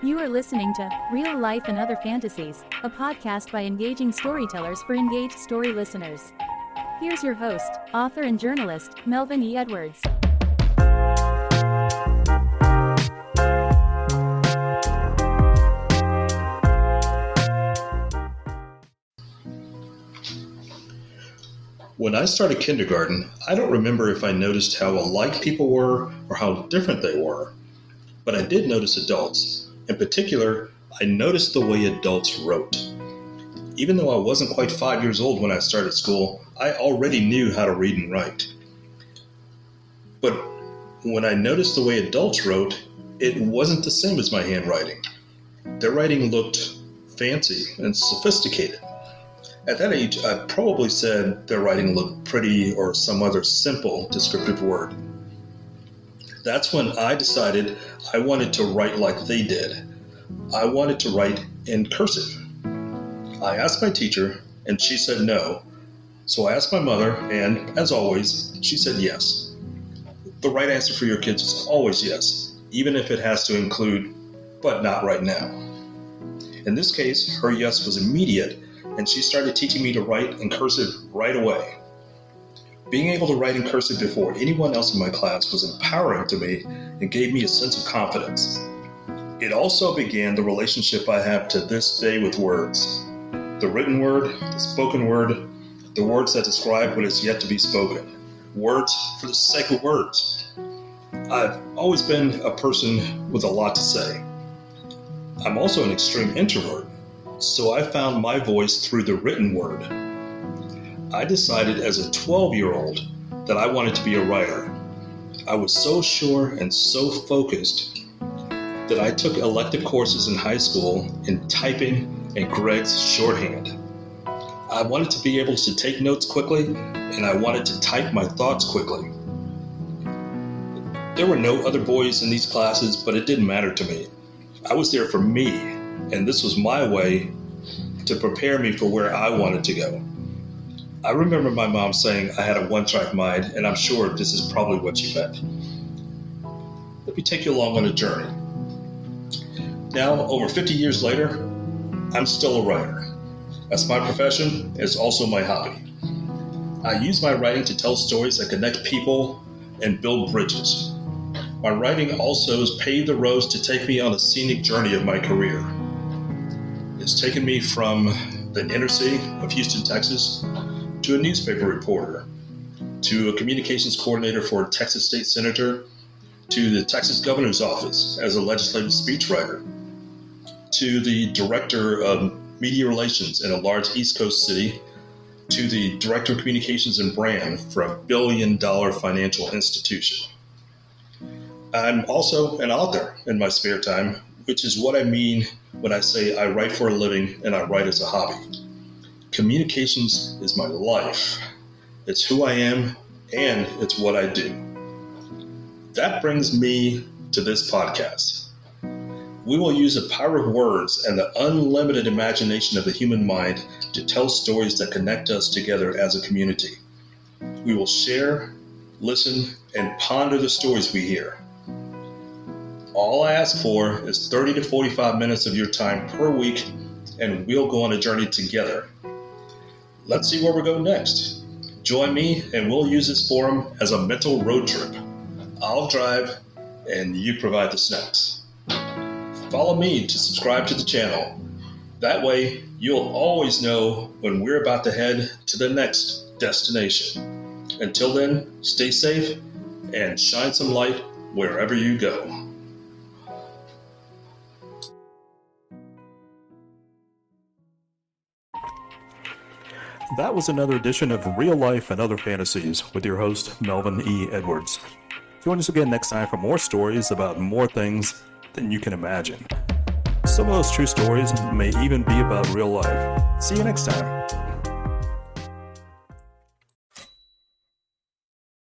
You are listening to Real Life and Other Fantasies, a podcast by engaging storytellers for engaged story listeners. Here's your host, author and journalist, Melvin E. Edwards. When I started kindergarten, I don't remember if I noticed how alike people were or how different they were. But I did notice adults. In particular, I noticed the way adults wrote. Even though I wasn't quite five years old when I started school, I already knew how to read and write. But when I noticed the way adults wrote, it wasn't the same as my handwriting. Their writing looked fancy and sophisticated. At that age, I probably said their writing looked pretty or some other simple descriptive word. That's when I decided I wanted to write like they did. I wanted to write in cursive. I asked my teacher, and she said no. So I asked my mother, and as always, she said yes. The right answer for your kids is always yes, even if it has to include, but not right now. In this case, her yes was immediate and she started teaching me to write in cursive right away. Being able to write in cursive before anyone else in my class was empowering to me and gave me a sense of confidence. It also began the relationship I have to this day with words the written word, the spoken word, the words that describe what is yet to be spoken, words for the sake of words. I've always been a person with a lot to say. I'm also an extreme introvert, so I found my voice through the written word. I decided as a 12 year old that I wanted to be a writer. I was so sure and so focused that I took elective courses in high school in typing and Gregg's shorthand. I wanted to be able to take notes quickly and I wanted to type my thoughts quickly. There were no other boys in these classes, but it didn't matter to me. I was there for me and this was my way to prepare me for where I wanted to go. I remember my mom saying I had a one track mind, and I'm sure this is probably what she meant. Let me take you along on a journey. Now, over 50 years later, I'm still a writer. That's my profession, it's also my hobby. I use my writing to tell stories that connect people and build bridges. My writing also has paved the roads to take me on a scenic journey of my career. It's taken me from the inner city of Houston, Texas, to a newspaper reporter, to a communications coordinator for a Texas state senator, to the Texas governor's office as a legislative speechwriter, to the director of media relations in a large East Coast city, to the director of communications and brand for a billion dollar financial institution. I'm also an author in my spare time, which is what I mean when I say I write for a living and I write as a hobby. Communications is my life. It's who I am and it's what I do. That brings me to this podcast. We will use the power of words and the unlimited imagination of the human mind to tell stories that connect us together as a community. We will share, listen, and ponder the stories we hear. All I ask for is 30 to 45 minutes of your time per week, and we'll go on a journey together. Let's see where we go next. Join me, and we'll use this forum as a mental road trip. I'll drive, and you provide the snacks. Follow me to subscribe to the channel. That way, you'll always know when we're about to head to the next destination. Until then, stay safe and shine some light wherever you go. That was another edition of Real Life and Other Fantasies with your host, Melvin E. Edwards. Join us again next time for more stories about more things than you can imagine. Some of those true stories may even be about real life. See you next time.